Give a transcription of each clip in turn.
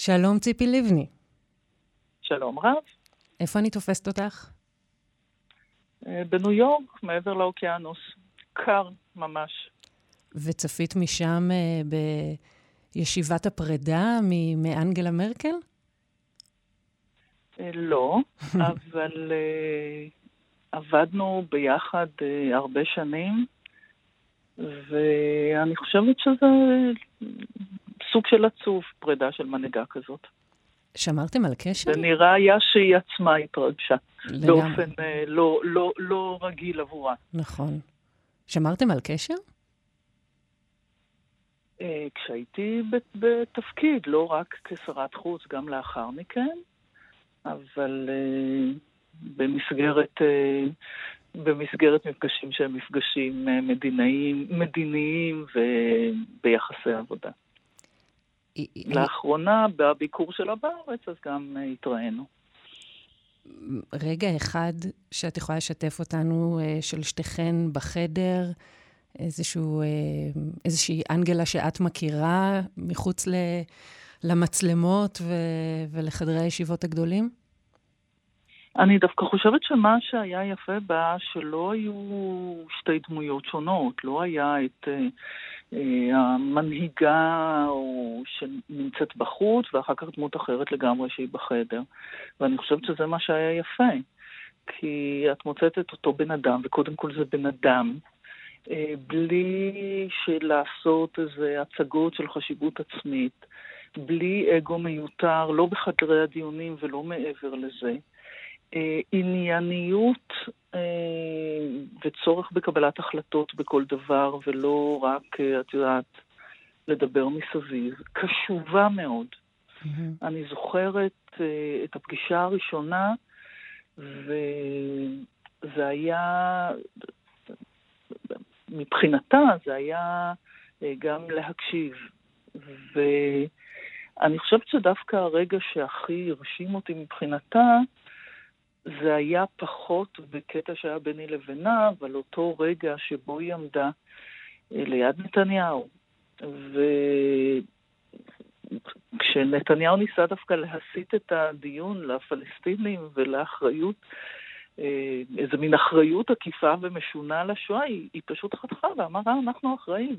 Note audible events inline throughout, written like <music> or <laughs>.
שלום ציפי לבני. שלום רב. איפה אני תופסת אותך? אה, בניו יורק, מעבר לאוקיינוס. קר ממש. וצפית משם אה, בישיבת הפרידה מאנגלה מרקל? אה, לא, <laughs> אבל עבדנו ביחד הרבה שנים, ואני חושבת שזה סוג של עצוב, פרידה של מנהיגה כזאת. שמרתם על קשר? זה נראה היה שהיא עצמה התרגשה. באופן אה, לא, לא, לא רגיל עבורה. נכון. שמרתם על קשר? אה, כשהייתי בתפקיד, לא רק כשרת חוץ, גם לאחר מכן, אבל אה, במסגרת, אה, במסגרת מפגשים שהם מפגשים מדיניים, מדיניים וביחסי עבודה. לאחרונה, בביקור שלה בארץ, אז גם התראינו. רגע אחד שאת יכולה לשתף אותנו של שתיכן בחדר, איזשהו, איזושהי אנגלה שאת מכירה מחוץ ל, למצלמות ו, ולחדרי הישיבות הגדולים? אני דווקא חושבת שמה שהיה יפה בה, שלא היו שתי דמויות שונות. לא היה את אה, אה, המנהיגה או שנמצאת בחוץ, ואחר כך דמות אחרת לגמרי שהיא בחדר. ואני חושבת שזה מה שהיה יפה. כי את מוצאת את אותו בן אדם, וקודם כל זה בן אדם, אה, בלי לעשות איזה הצגות של חשיבות עצמית, בלי אגו מיותר, לא בחדרי הדיונים ולא מעבר לזה. אה, ענייניות אה, וצורך בקבלת החלטות בכל דבר, ולא רק, אה, את יודעת, לדבר מסביב. קשובה מאוד. Mm-hmm. אני זוכרת את הפגישה הראשונה, וזה היה, מבחינתה זה היה גם להקשיב. ואני חושבת שדווקא הרגע שהכי הרשים אותי מבחינתה, זה היה פחות בקטע שהיה ביני לבינה, אבל אותו רגע שבו היא עמדה אה, ליד נתניהו. וכשנתניהו ניסה דווקא להסיט את הדיון לפלסטינים ולאחריות, אה, איזה מין אחריות עקיפה ומשונה לשואה, היא, היא פשוט חתכה ואמרה, אנחנו אחראים.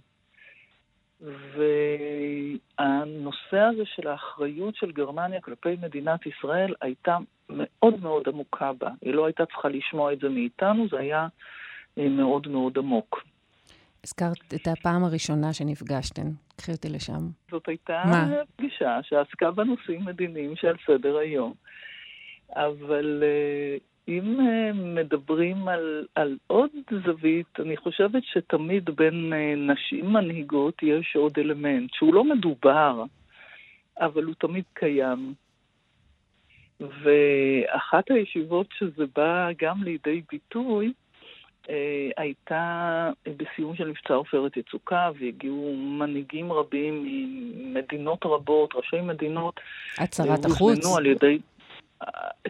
והנושא הזה של האחריות של גרמניה כלפי מדינת ישראל הייתה מאוד מאוד עמוקה בה. היא לא הייתה צריכה לשמוע את זה מאיתנו, זה היה אה, מאוד מאוד עמוק. הזכרת את הפעם הראשונה שנפגשתן. קחי אותי לשם. זאת הייתה מה? פגישה שעסקה בנושאים מדיניים שעל סדר היום. אבל אה, אם אה, מדברים על, על עוד זווית, אני חושבת שתמיד בין נשים מנהיגות יש עוד אלמנט, שהוא לא מדובר, אבל הוא תמיד קיים. ואחת הישיבות שזה בא גם לידי ביטוי, אה, הייתה בסיום של מבצע עופרת יצוקה, והגיעו מנהיגים רבים ממדינות רבות, ראשי מדינות. שרת החוץ? על ידי...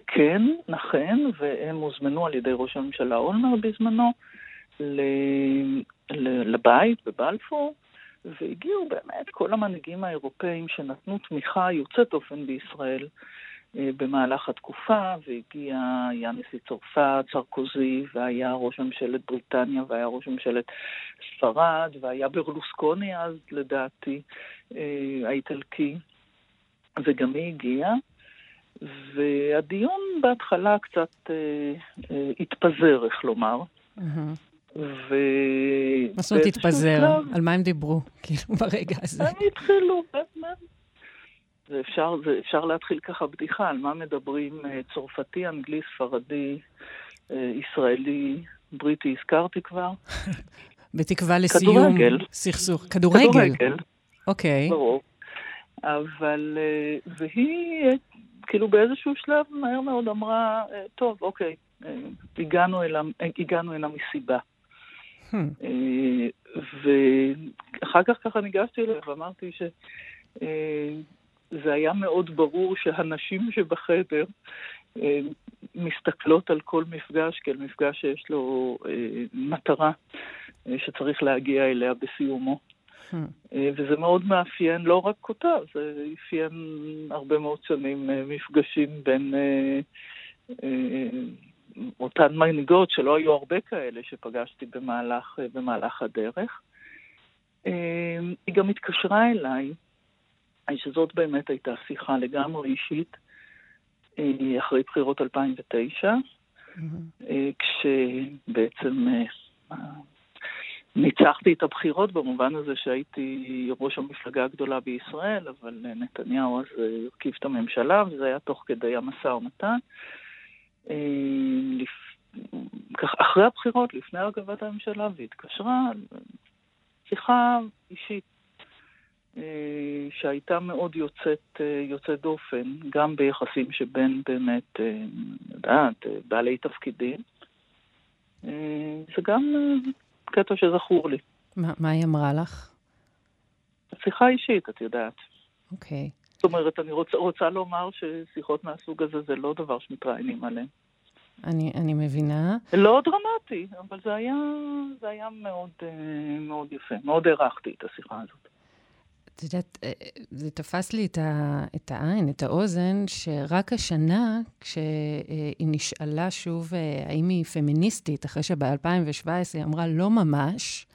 כן, נכון, והם הוזמנו על ידי ראש הממשלה אולמר בזמנו ל... לבית בבלפור, והגיעו באמת כל המנהיגים האירופאים שנתנו תמיכה יוצאת אופן בישראל. אה, במהלך התקופה, והגיע, היה נשיא צרפת, סרקוזי, והיה ראש ממשלת בריטניה, והיה ראש ממשלת ספרד, והיה ברלוסקוני אז, לדעתי, אה, האיטלקי, וגם היא הגיעה. והדיון בהתחלה קצת אה, אה, התפזר, איך לומר. ו... מה זאת אומרת התפזר? על מה הם דיברו, <laughs> כאילו, ברגע הזה? הם התחילו, ואפשר אפשר להתחיל ככה בדיחה, על מה מדברים אה, צרפתי, אנגלי, ספרדי, אה, ישראלי, בריטי, הזכרתי כבר. <laughs> בתקווה לסיום כדורגל. סכסוך. כדורגל? כדורגל. אוקיי. Okay. ברור. אבל, אה, והיא, כאילו באיזשהו שלב מהר מאוד אמרה, טוב, אוקיי, הגענו, אל, הגענו הנה מסיבה. Hmm. ואחר כך ככה ניגשתי אליה ואמרתי ש... זה היה מאוד ברור שהנשים שבחדר אה, מסתכלות על כל מפגש כאל מפגש שיש לו אה, מטרה אה, שצריך להגיע אליה בסיומו. Hmm. וזה מאוד מאפיין לא רק אותה, זה אפיין הרבה מאוד שנים מפגשים בין אותן מנהיגות, שלא היו הרבה כאלה שפגשתי במהלך, במהלך הדרך. היא גם התקשרה אליי, שזאת באמת הייתה שיחה לגמרי אישית, אחרי בחירות 2009, mm-hmm. כשבעצם ניצחתי את הבחירות במובן הזה שהייתי ראש המפלגה הגדולה בישראל, אבל נתניהו אז הרכיב את הממשלה, וזה היה תוך כדי המשא ומתן. אחרי הבחירות, לפני הרכבת הממשלה, והתקשרה, שיחה אישית שהייתה מאוד יוצאת, יוצאת דופן, גם ביחסים שבין באמת, יודעת, בעלי תפקידים. זה גם קטע שזכור לי. מה, מה היא אמרה לך? שיחה אישית, את יודעת. אוקיי. Okay. זאת אומרת, אני רוצ, רוצה לומר ששיחות מהסוג הזה זה לא דבר שמתראיינים עליהן. אני, אני מבינה. לא דרמטי, אבל זה היה, זה היה מאוד, מאוד יפה. מאוד הערכתי את השיחה הזאת. את יודעת, אה, זה תפס לי את, ה, את העין, את האוזן, שרק השנה, כשהיא נשאלה שוב אה, האם היא פמיניסטית, אחרי שב-2017 היא אמרה לא ממש,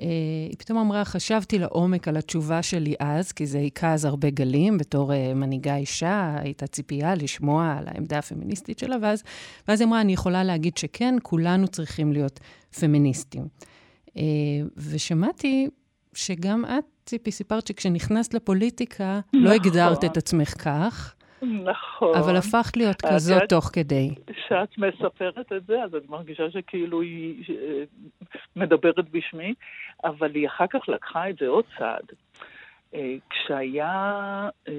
אה, היא פתאום אמרה, חשבתי לעומק על התשובה שלי אז, כי זה היכה אז הרבה גלים, בתור מנהיגה אישה, הייתה ציפייה לשמוע על העמדה הפמיניסטית שלה, ואז, ואז היא אמרה, אני יכולה להגיד שכן, כולנו צריכים להיות פמיניסטים. ושמעתי שגם את, ציפי, סיפרת שכשנכנסת לפוליטיקה, נכון. לא הגדרת את עצמך כך. נכון. אבל הפכת להיות כזאת את, תוך כדי. כשאת מספרת את זה, אז אני מרגישה שכאילו היא מדברת בשמי, אבל היא אחר כך לקחה את זה עוד צעד. אה, כשהיה אה,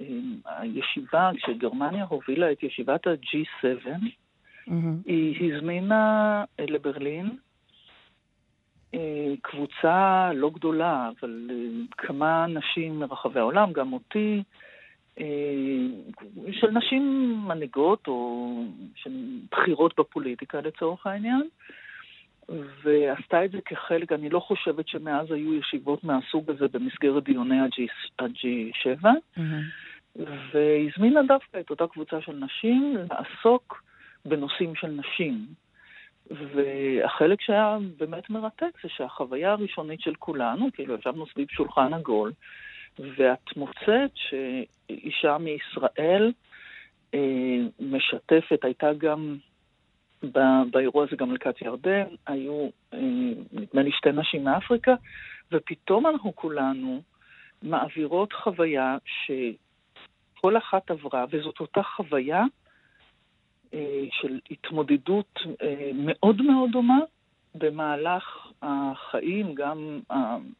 אה, הישיבה, כשגרמניה הובילה את ישיבת ה-G7, mm-hmm. היא הזמינה לברלין אה, קבוצה לא גדולה, אבל אה, כמה נשים מרחבי העולם, גם אותי, אה, של נשים מנהיגות או של בכירות בפוליטיקה לצורך העניין, ועשתה את זה כחלק, אני לא חושבת שמאז היו ישיבות מהסוג הזה במסגרת דיוני ה-G7, mm-hmm. והזמינה דווקא את אותה קבוצה של נשים לעסוק בנושאים של נשים. והחלק שהיה באמת מרתק זה שהחוויה הראשונית של כולנו, כאילו ישבנו סביב שולחן עגול, ואת מוצאת שאישה מישראל אה, משתפת, הייתה גם באירוע הזה גם מלכת ירדן, היו אה, נדמה לי שתי נשים מאפריקה, ופתאום אנחנו כולנו מעבירות חוויה שכל אחת עברה, וזאת אותה חוויה אה, של התמודדות אה, מאוד מאוד דומה במהלך החיים, גם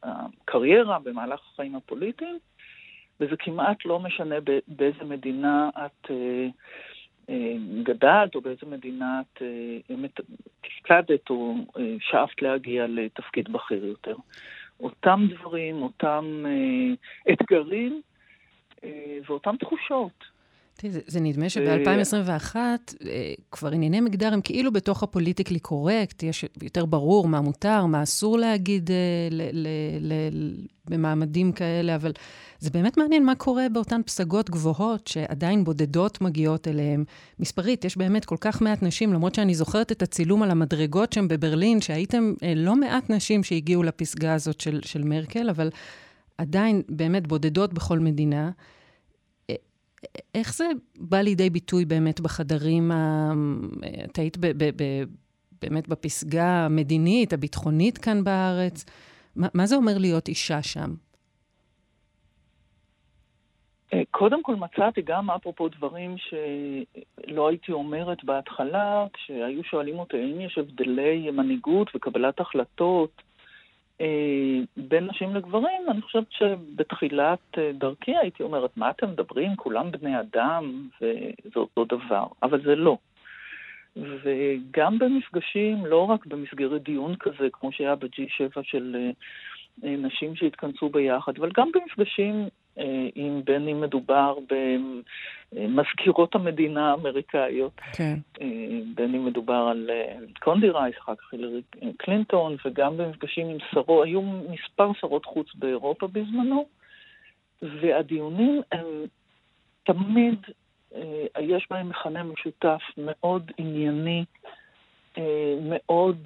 הקריירה, במהלך החיים הפוליטיים, וזה כמעט לא משנה באיזה מדינה את אה, גדלת, או באיזה מדינה את תפקדת, או שאפת להגיע לתפקיד בכיר יותר. אותם דברים, אותם אתגרים ואותן תחושות. תראי, זה, זה נדמה שב-2021 אה, כבר ענייני מגדר הם כאילו בתוך הפוליטיקלי קורקט, יש יותר ברור מה מותר, מה אסור להגיד אה, במעמדים כאלה, אבל זה באמת מעניין מה קורה באותן פסגות גבוהות שעדיין בודדות מגיעות אליהן. מספרית, יש באמת כל כך מעט נשים, למרות שאני זוכרת את הצילום על המדרגות שם בברלין, שהייתם אה, לא מעט נשים שהגיעו לפסגה הזאת של, של מרקל, אבל עדיין באמת בודדות בכל מדינה. איך זה בא לידי ביטוי באמת בחדרים, ה... את היית ב- ב- ב- באמת בפסגה המדינית, הביטחונית כאן בארץ? מה, מה זה אומר להיות אישה שם? אה, קודם כל מצאתי גם אפרופו דברים שלא הייתי אומרת בהתחלה, כשהיו שואלים אותי האם יש הבדלי מנהיגות וקבלת החלטות בין נשים לגברים, אני חושבת שבתחילת אה, דרכי הייתי אומרת, מה אתם מדברים? כולם בני אדם, וזה אותו דבר. אבל זה לא. וגם במפגשים, לא רק במסגרת דיון כזה, כמו שהיה ב-G7 של אה, נשים שהתכנסו ביחד, אבל גם במפגשים אה, אם בין אם מדובר במזכירות המדינה האמריקאיות, כן. אה, בין אם מדובר על קונדי רייס, אחר כך הילרי קלינטון, וגם במפגשים עם שרות, היו מספר שרות חוץ באירופה בזמנו, והדיונים הם תמיד, יש בהם מכנה משותף מאוד ענייני, מאוד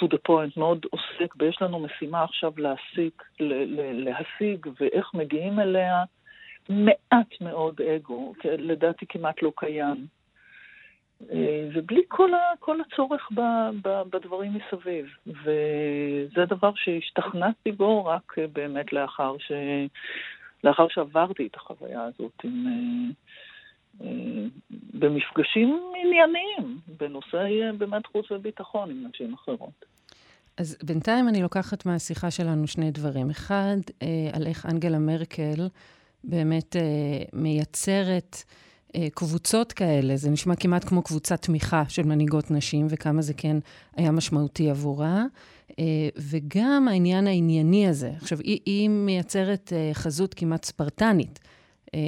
to the point, מאוד עוסק ויש לנו משימה עכשיו להשיג, להשיג ואיך מגיעים אליה. מעט מאוד אגו, לדעתי כמעט לא קיים. אה, ובלי כל, ה, כל הצורך ב, ב, בדברים מסביב. וזה דבר שהשתכנעתי בו רק באמת לאחר, ש, לאחר שעברתי את החוויה הזאת עם, אה, אה, במפגשים ענייניים בנושאי באמת חוץ וביטחון עם נשים אחרות. אז בינתיים אני לוקחת מהשיחה שלנו שני דברים. אחד, אה, על איך אנגלה מרקל באמת אה, מייצרת אה, קבוצות כאלה. זה נשמע כמעט כמו קבוצת תמיכה של מנהיגות נשים, וכמה זה כן היה משמעותי עבורה. אה, וגם העניין הענייני הזה. עכשיו, היא, היא מייצרת אה, חזות כמעט ספרטנית. אה,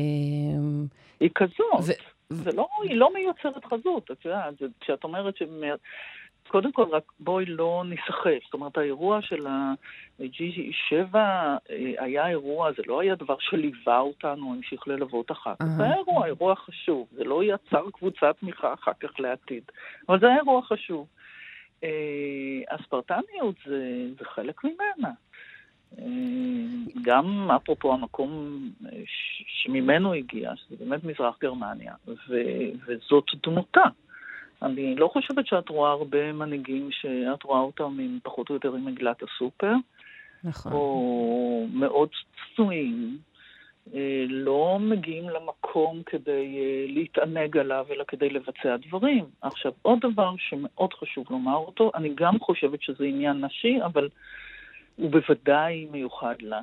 היא כזאת. ו... זה לא, היא לא מייצרת חזות, את יודעת, כשאת אומרת ש... קודם כל, רק בואי לא ניסחף. זאת אומרת, האירוע של ה-G7 אה, היה אירוע, זה לא היה דבר שליווה אותנו, המשיך ללוות אחר כך. זה היה אירוע, אירוע חשוב. זה לא יצר קבוצת תמיכה אחר כך לעתיד. אבל זה היה אירוע חשוב. אה, הספרטניות זה, זה חלק ממנה. אה, גם אפרופו המקום שממנו הגיע, שזה באמת מזרח גרמניה, וזאת דמותה. אני לא חושבת שאת רואה הרבה מנהיגים שאת רואה אותם עם פחות או יותר עם מגלת הסופר. נכון. או מאוד צנועים, אה, לא מגיעים למקום כדי אה, להתענג עליו, אלא כדי לבצע דברים. עכשיו, עוד דבר שמאוד חשוב לומר אותו, אני גם חושבת שזה עניין נשי, אבל הוא בוודאי מיוחד לה.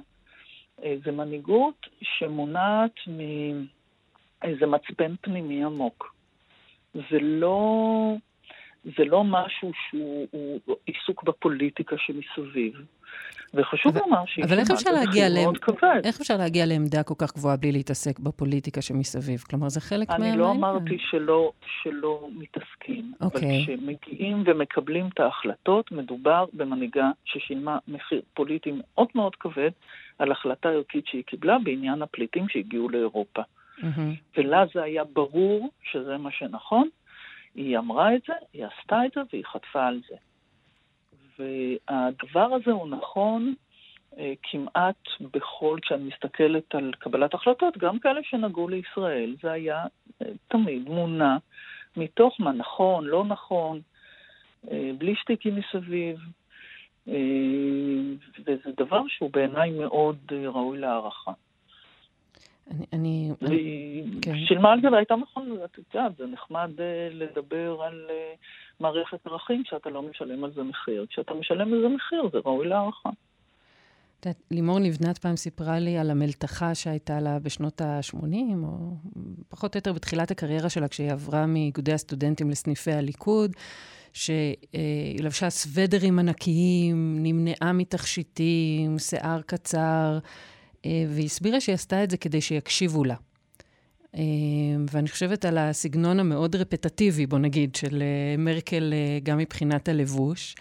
אה, זה מנהיגות שמונעת מאיזה מצפן פנימי עמוק. זה לא, זה לא משהו שהוא עיסוק בפוליטיקה שמסביב. וחשוב אבל, לומר שהיא אבל איך אפשר, להגיע לעמ... איך אפשר להגיע לעמדה כל כך גבוהה בלי להתעסק בפוליטיקה שמסביב? כלומר, זה חלק מהעניין. אני לא אמרתי שלא, שלא מתעסקים. Okay. אבל אוקיי. כשמגיעים ומקבלים את ההחלטות, מדובר במנהיגה ששילמה מחיר פוליטי מאוד מאוד כבד על החלטה ערכית שהיא קיבלה בעניין הפליטים שהגיעו לאירופה. Mm-hmm. ולה זה היה ברור שזה מה שנכון. היא אמרה את זה, היא עשתה את זה והיא חטפה על זה. והדבר הזה הוא נכון אה, כמעט בכל, כשאני מסתכלת על קבלת החלטות, גם כאלה שנגעו לישראל, זה היה אה, תמיד מונע מתוך מה נכון, לא נכון, אה, בלי שטיקים מסביב. אה, וזה דבר שהוא בעיניי מאוד אה, ראוי להערכה. אני... אני, והיא כן. שילמה על זה והייתה נכון, את יודעת, זה נחמד uh, לדבר על uh, מערכת ערכים שאתה לא משלם על זה מחיר. כשאתה משלם על זה מחיר, זה ראוי להערכה. לימור לבנת פעם סיפרה לי על המלתחה שהייתה לה בשנות ה-80, או פחות או יותר בתחילת הקריירה שלה, כשהיא עברה מאיגודי הסטודנטים לסניפי הליכוד, שהיא לבשה סוודרים ענקיים, נמנעה מתכשיטים, שיער קצר, אה, והיא הסבירה שהיא עשתה את זה כדי שיקשיבו לה. אה, ואני חושבת על הסגנון המאוד רפטטיבי, בוא נגיד, של אה, מרקל גם מבחינת הלבוש.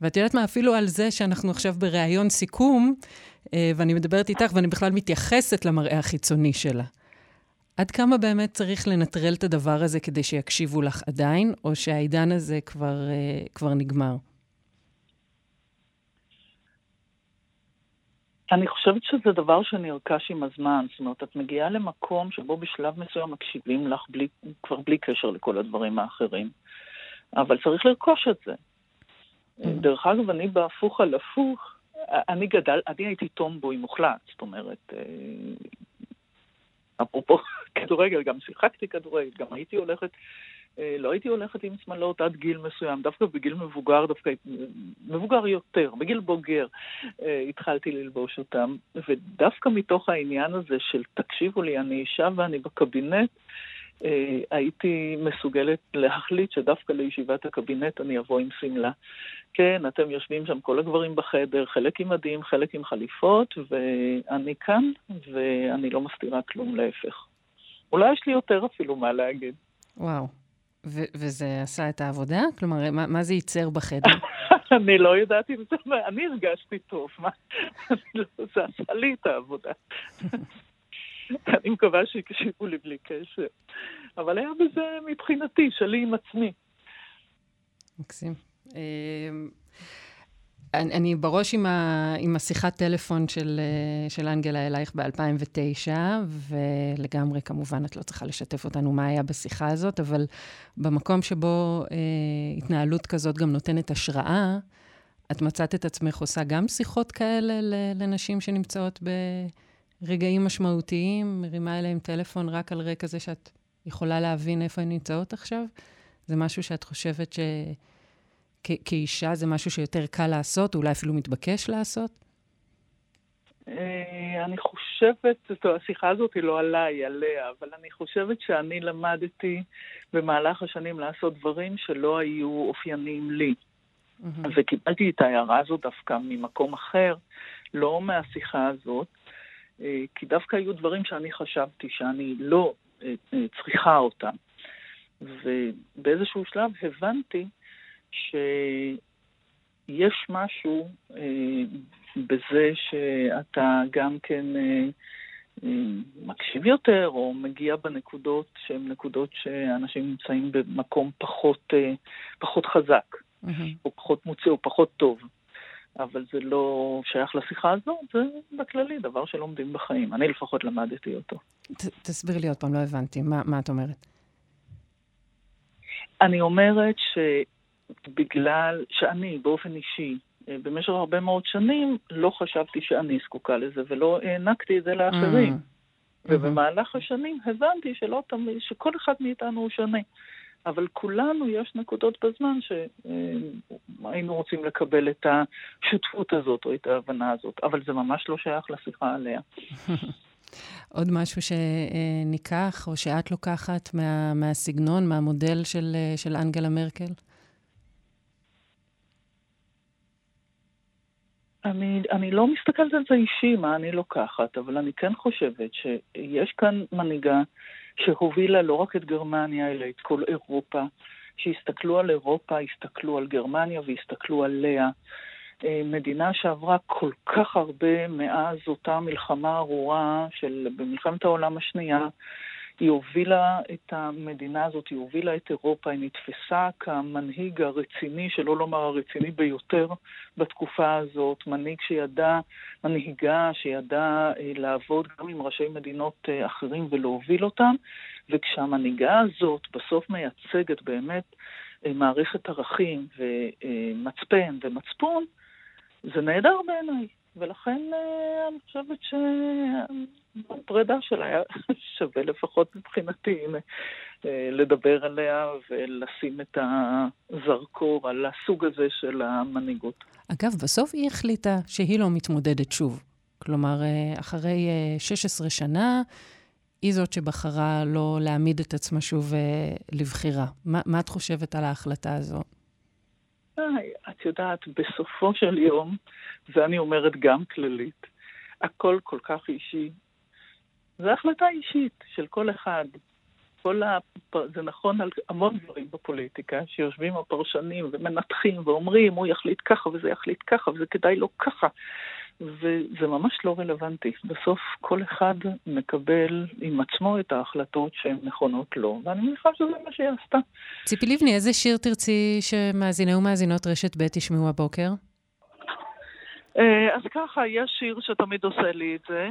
ואת יודעת מה, אפילו על זה שאנחנו עכשיו בריאיון סיכום, ואני מדברת איתך ואני בכלל מתייחסת למראה החיצוני שלה. עד כמה באמת צריך לנטרל את הדבר הזה כדי שיקשיבו לך עדיין, או שהעידן הזה כבר, כבר נגמר? אני חושבת שזה דבר שנרכש עם הזמן. זאת אומרת, את מגיעה למקום שבו בשלב מסוים מקשיבים לך בלי, כבר בלי קשר לכל הדברים האחרים. אבל צריך לרכוש את זה. Mm. דרך אגב, אני בהפוך על הפוך, אני גדל, אני הייתי טומבוי מוחלט, זאת אומרת, אה, אפרופו <laughs> כדורגל, גם שיחקתי כדורגל, גם הייתי הולכת לא הייתי הולכת עם שמלות עד גיל מסוים, דווקא בגיל מבוגר, דווקא מבוגר יותר, בגיל בוגר, אה, התחלתי ללבוש אותם, ודווקא מתוך העניין הזה של תקשיבו לי, אני אישה ואני בקבינט, אה, הייתי מסוגלת להחליט שדווקא לישיבת הקבינט אני אבוא עם שמלה. כן, אתם יושבים שם כל הגברים בחדר, חלק עם מדים, חלק עם חליפות, ואני כאן, ואני לא מסתירה כלום, להפך. אולי יש לי יותר אפילו מה להגיד. וואו. וזה עשה את העבודה? כלומר, מה, מה זה ייצר בחדר? <laughs> אני לא יודעת אם זה... אני הרגשתי טוב, מה? <laughs> זה עשה לי את העבודה. <laughs> אני מקווה שיקשיבו לי בלי קשר. אבל היה בזה מבחינתי, שלי עם עצמי. מקסים. אני, אני בראש עם, ה, עם השיחת טלפון של, אה, של אנגלה אלייך ב-2009, ולגמרי, כמובן, את לא צריכה לשתף אותנו מה היה בשיחה הזאת, אבל במקום שבו אה, התנהלות כזאת גם נותנת השראה, את מצאת את עצמך עושה גם שיחות כאלה לנשים שנמצאות ברגעים משמעותיים, מרימה אליהם טלפון רק על רקע זה שאת יכולה להבין איפה הן נמצאות עכשיו? זה משהו שאת חושבת ש... כאישה זה משהו שיותר קל לעשות, אולי אפילו מתבקש לעשות? אה, אני חושבת, טוב, השיחה הזאת היא לא עליי, עליה, אבל אני חושבת שאני למדתי במהלך השנים לעשות דברים שלא היו אופייניים לי. Mm-hmm. וקיבלתי את ההערה הזאת דווקא ממקום אחר, לא מהשיחה הזאת, אה, כי דווקא היו דברים שאני חשבתי שאני לא אה, צריכה אותם. ובאיזשהו שלב הבנתי שיש משהו אה, בזה שאתה גם כן אה, אה, מקשיב יותר, או מגיע בנקודות שהן נקודות שאנשים נמצאים במקום פחות, פחות חזק, mm-hmm. או פחות מוצא, או פחות טוב. אבל זה לא שייך לשיחה הזו, זה בכללי דבר שלומדים בחיים. אני לפחות למדתי אותו. ת, תסביר לי עוד פעם, לא הבנתי. מה, מה את אומרת? אני אומרת ש... בגלל שאני באופן אישי, אה, במשך הרבה מאוד שנים, לא חשבתי שאני זקוקה לזה ולא הענקתי את זה לאחרים. Mm-hmm. ובמהלך השנים הבנתי שלא תמיד, שכל אחד מאיתנו הוא שונה. אבל כולנו יש נקודות בזמן שהיינו רוצים לקבל את השותפות הזאת או את ההבנה הזאת, אבל זה ממש לא שייך לשיחה עליה. <laughs> עוד משהו שניקח, או שאת לוקחת מה, מהסגנון, מהמודל של, אה, של אנגלה מרקל? אני, אני לא מסתכלת על זה אישי, מה אני לוקחת, אבל אני כן חושבת שיש כאן מנהיגה שהובילה לא רק את גרמניה, אלא את כל אירופה. שהסתכלו על אירופה, הסתכלו על גרמניה והסתכלו עליה. אה, מדינה שעברה כל כך הרבה מאז אותה מלחמה ארורה של במלחמת העולם השנייה, היא הובילה את המדינה הזאת, היא הובילה את אירופה, היא נתפסה כמנהיג הרציני, שלא לומר הרציני ביותר בתקופה הזאת, מנהיג שידע, מנהיגה שידעה אה, לעבוד גם עם ראשי מדינות אה, אחרים ולהוביל אותם, וכשהמנהיגה הזאת בסוף מייצגת באמת אה, מערכת ערכים ומצפן ומצפון, זה נהדר בעיניי. ולכן אני חושבת ש... הפרידה שלה שווה לפחות מבחינתי, אה, לדבר עליה ולשים את הזרקור על הסוג הזה של המנהיגות. אגב, בסוף היא החליטה שהיא לא מתמודדת שוב. כלומר, אה, אחרי 16 אה, שנה, היא זאת שבחרה לא להעמיד את עצמה שוב לבחירה. מה, מה את חושבת על ההחלטה הזו? את יודעת, בסופו של יום, ואני אומרת גם כללית, הכל כל כך אישי, זו החלטה אישית של כל אחד. כל הפ... זה נכון על המון דברים בפוליטיקה, שיושבים הפרשנים ומנתחים ואומרים, הוא יחליט ככה וזה יחליט ככה וזה כדאי לו ככה. וזה ממש לא רלוונטי. בסוף כל אחד מקבל עם עצמו את ההחלטות שהן נכונות לו, ואני מניחה שזה מה שהיא עשתה. ציפי לבני, איזה שיר תרצי שמאזיני ומאזינות רשת ב' תשמעו הבוקר? אה, אז ככה, יש שיר שתמיד עושה לי את זה.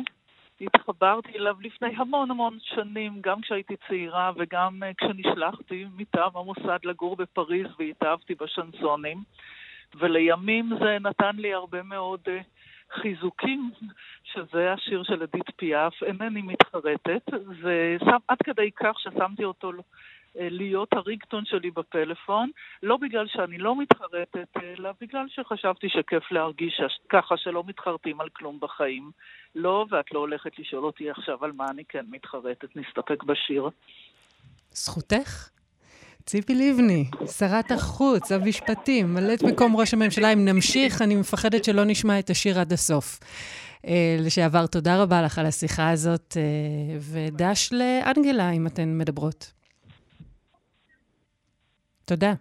התחברתי אליו לפני המון המון שנים, גם כשהייתי צעירה וגם uh, כשנשלחתי מטעם המוסד לגור בפריז והתאהבתי בשנסונים. ולימים זה נתן לי הרבה מאוד uh, חיזוקים, שזה השיר של אדית פיאף, אינני מתחרטת. זה עד כדי כך ששמתי אותו אה, להיות הריקטון שלי בפלאפון, לא בגלל שאני לא מתחרטת, אלא בגלל שחשבתי שכיף להרגיש ככה שלא מתחרטים על כלום בחיים. לא, ואת לא הולכת לשאול אותי עכשיו על מה אני כן מתחרטת, נסתפק בשיר. זכותך. ציפי לבני, שרת החוץ, המשפטים, מלאת מקום ראש הממשלה. אם נמשיך, אני מפחדת שלא נשמע את השיר עד הסוף. אה, לשעבר, תודה רבה לך על השיחה הזאת, אה, ודש לאנגלה, אם אתן מדברות. תודה.